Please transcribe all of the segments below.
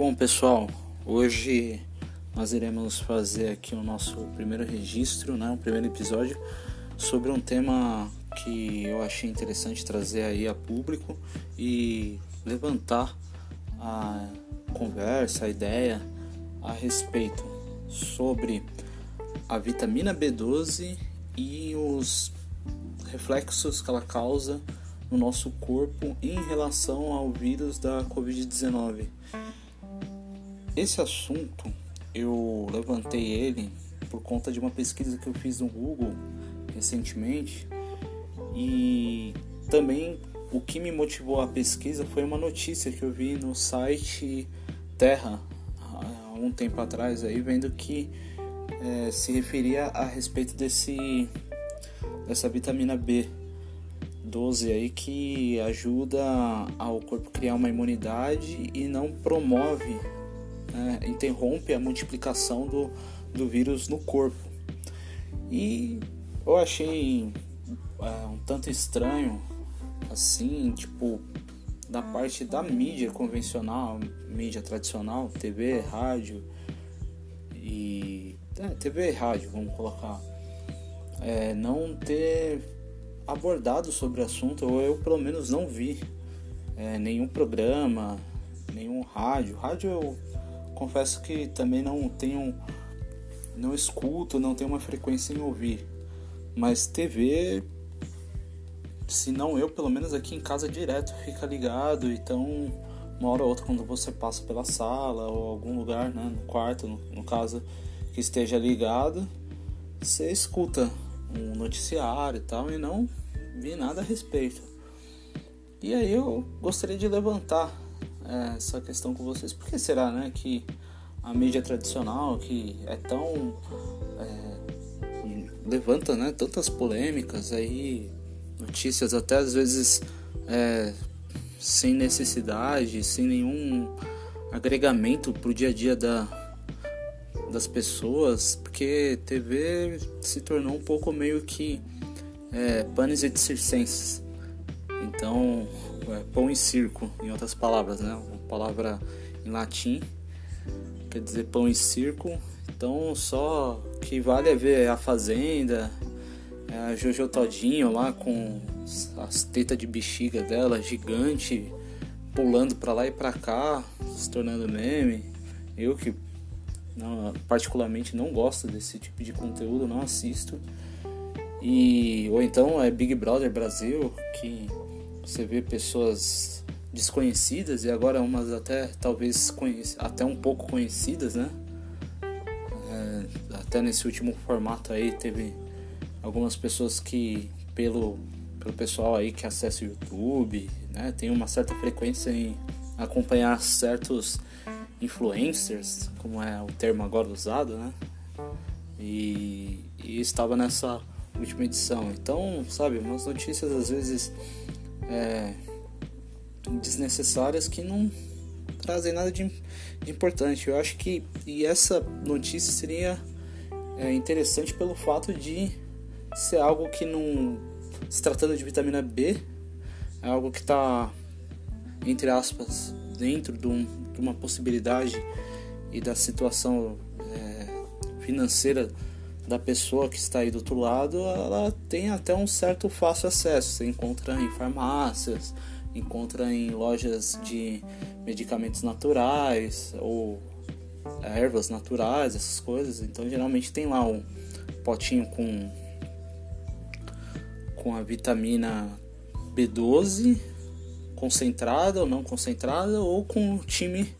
Bom, pessoal, hoje nós iremos fazer aqui o nosso primeiro registro, né, o primeiro episódio sobre um tema que eu achei interessante trazer aí a público e levantar a conversa, a ideia a respeito sobre a vitamina B12 e os reflexos que ela causa no nosso corpo em relação ao vírus da Covid-19. Esse assunto eu levantei ele por conta de uma pesquisa que eu fiz no Google recentemente. E também o que me motivou a pesquisa foi uma notícia que eu vi no site Terra há um tempo atrás aí vendo que é, se referia a respeito desse dessa vitamina B 12 aí que ajuda ao corpo criar uma imunidade e não promove, né, interrompe a multiplicação do, do vírus no corpo. E eu achei é, um tanto estranho, assim, tipo, da parte da mídia convencional, mídia tradicional, TV, rádio e. É, TV e rádio, vamos colocar. É, não ter abordado sobre o assunto, ou eu pelo menos não vi é, nenhum programa, nenhum rádio. Rádio eu confesso que também não tenho, não escuto, não tenho uma frequência em ouvir. Mas TV, se não eu, pelo menos aqui em casa direto fica ligado, então uma hora ou outra quando você passa pela sala ou algum lugar, né, no quarto, no, no caso, que esteja ligado, você escuta um noticiário e tal, e não vi nada a respeito. E aí eu gostaria de levantar essa questão com vocês. Por que será, né, que a mídia tradicional, que é tão é, levanta, né, tantas polêmicas aí, notícias até às vezes é, sem necessidade, sem nenhum agregamento pro dia a dia da, das pessoas, porque TV se tornou um pouco meio que é, panis et circenses. Então, é, pão e circo, em outras palavras, né? Uma palavra em latim quer dizer pão e circo. Então, só que vale é ver a Fazenda, é a Jojo Todinho lá com as tetas de bexiga dela gigante, pulando para lá e para cá, se tornando meme. Eu que não, particularmente não gosto desse tipo de conteúdo, não assisto. E ou então é Big Brother Brasil, que você vê pessoas desconhecidas e agora umas até talvez até um pouco conhecidas, né? É, até nesse último formato aí teve algumas pessoas que pelo pelo pessoal aí que acessa o YouTube, né, tem uma certa frequência em acompanhar certos influencers, como é o termo agora usado, né? E, e estava nessa última edição. Então, sabe, umas notícias às vezes é, desnecessárias que não trazem nada de, de, importante. Eu acho que e essa notícia seria é, interessante pelo fato de ser algo que não se tratando de vitamina B é algo que está entre aspas dentro de, um, de, uma possibilidade e da situação é, financeira da pessoa que está aí do outro lado, ela tem até um certo fácil acesso. Você encontra em farmácias, encontra em lojas de medicamentos naturais ou ervas naturais, essas coisas. Então geralmente tem lá um potinho com com a vitamina B12 concentrada ou não concentrada ou com o time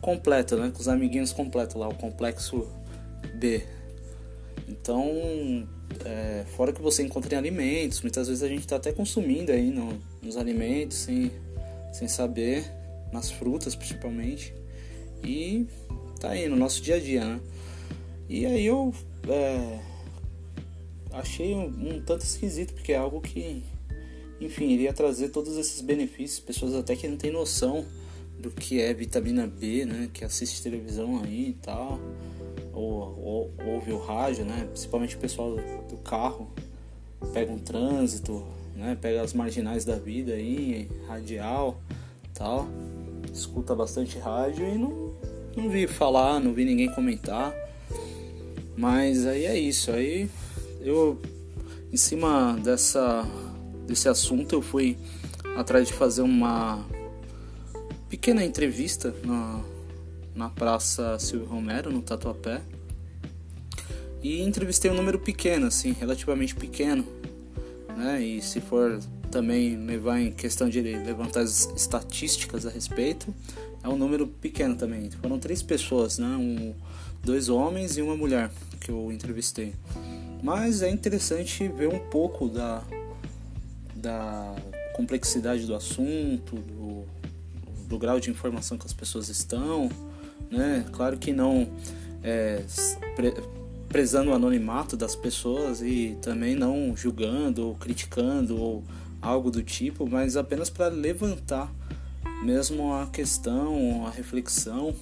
completo, né, com os amiguinhos completos lá, o complexo B. Então, é, fora que você encontra em alimentos, muitas vezes a gente está até consumindo aí no, nos alimentos sem, sem saber, nas frutas principalmente, e tá aí no nosso dia a dia, né? E aí eu é, achei um, um tanto esquisito, porque é algo que, enfim, iria trazer todos esses benefícios, pessoas até que não tem noção do que é vitamina B, né? Que assiste televisão aí e tal ou, ou, ouve o rádio, né? Principalmente o pessoal do carro pega um trânsito, né? Pega as marginais da vida aí, radial, tal, escuta bastante rádio e não, não vi falar, não vi ninguém comentar. Mas aí é isso. Aí eu, em cima dessa, desse assunto, eu fui atrás de fazer uma pequena entrevista na, na Praça Silvio Romero, no Tatuapé. E entrevistei um número pequeno, assim, relativamente pequeno. Né? E se for também levar em questão de levantar as estatísticas a respeito, é um número pequeno também. Foram três pessoas, né? Um, dois homens e uma mulher que eu entrevistei. Mas é interessante ver um pouco da, da complexidade do assunto, do, do grau de informação que as pessoas estão, né? Claro que não é, pre, prezando o anonimato das pessoas e também não julgando ou criticando ou algo do tipo, mas apenas para levantar mesmo a questão, a reflexão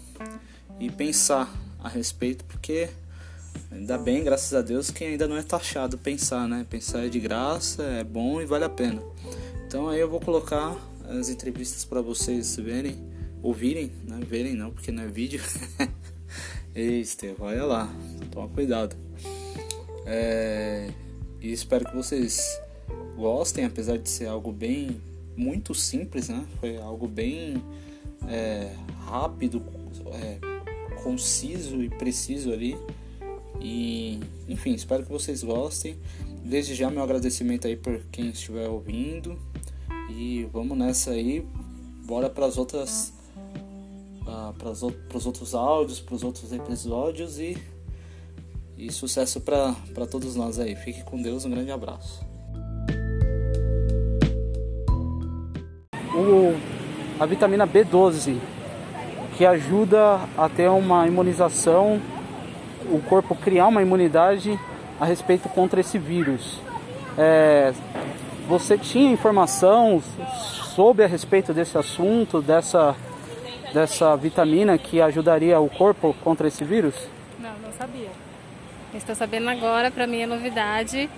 e pensar a respeito, porque ainda bem, graças a Deus, que ainda não é taxado pensar, né? Pensar é de graça, é bom e vale a pena. Então aí eu vou colocar as entrevistas para vocês verem, ouvirem, né? Verem não, porque não é vídeo. Ei, Estevão, olha lá, toma cuidado. É... E espero que vocês gostem, apesar de ser algo bem muito simples, né? Foi algo bem é, rápido, é, conciso e preciso ali. E enfim, espero que vocês gostem. Desde já meu agradecimento aí por quem estiver ouvindo. E vamos nessa aí. Bora para as outras para os outros áudios, para os outros episódios e e sucesso para todos nós aí. Fique com Deus, um grande abraço. o, a vitamina B12, que ajuda a ter uma imunização, o corpo criar uma imunidade a respeito contra esse vírus. É, você tinha informação sobre a respeito desse assunto, dessa, dessa vitamina que ajudaria o corpo contra esse vírus? Não, não sabia. Estou sabendo agora, para mim é novidade.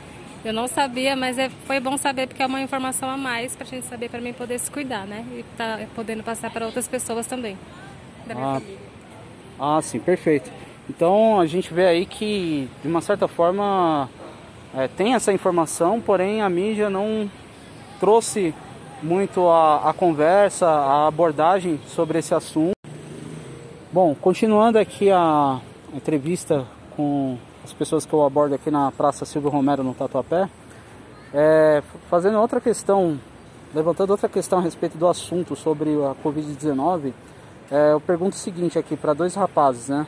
Eu não sabia, mas é, foi bom saber porque é uma informação a mais para a gente saber para mim poder se cuidar, né? E tá podendo passar para outras pessoas também ah, família. Ah, sim, perfeito. Então a gente vê aí que de uma certa forma é, tem essa informação, porém a mídia não trouxe muito a, a conversa, a abordagem sobre esse assunto. Bom, continuando aqui a entrevista com as pessoas que eu abordo aqui na Praça Silvio Romero no Tatuapé, é, fazendo outra questão, levantando outra questão a respeito do assunto sobre a Covid-19, é, eu pergunto o seguinte aqui para dois rapazes, né?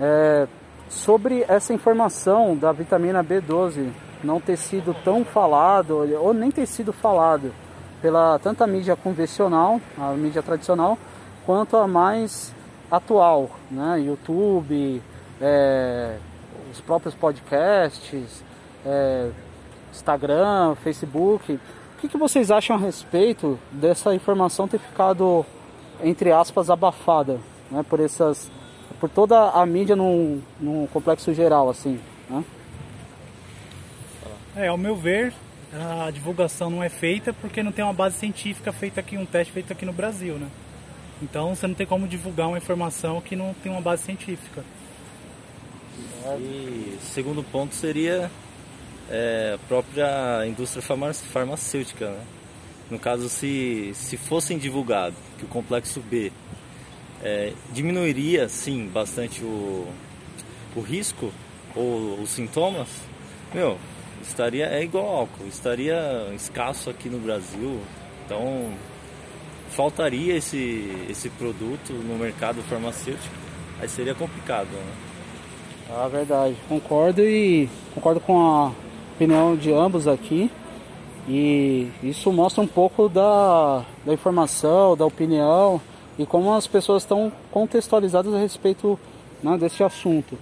É, sobre essa informação da vitamina B12 não ter sido tão falado ou nem ter sido falado pela tanta mídia convencional, a mídia tradicional, quanto a mais atual, né? YouTube, é, os próprios podcasts, é, Instagram, Facebook. O que, que vocês acham a respeito dessa informação ter ficado, entre aspas, abafada né, por essas, por toda a mídia num, num complexo geral, assim? Né? É, ao meu ver, a divulgação não é feita porque não tem uma base científica feita aqui, um teste feito aqui no Brasil, né? Então você não tem como divulgar uma informação que não tem uma base científica. E segundo ponto seria é, a própria indústria farmacêutica. Né? No caso, se, se fossem divulgado que o complexo B é, diminuiria sim bastante o, o risco ou os sintomas, meu, estaria é igual álcool, estaria escasso aqui no Brasil. Então faltaria esse, esse produto no mercado farmacêutico, aí seria complicado. Né? Ah, verdade. Concordo e concordo com a opinião de ambos aqui. E isso mostra um pouco da, da informação, da opinião e como as pessoas estão contextualizadas a respeito né, desse assunto.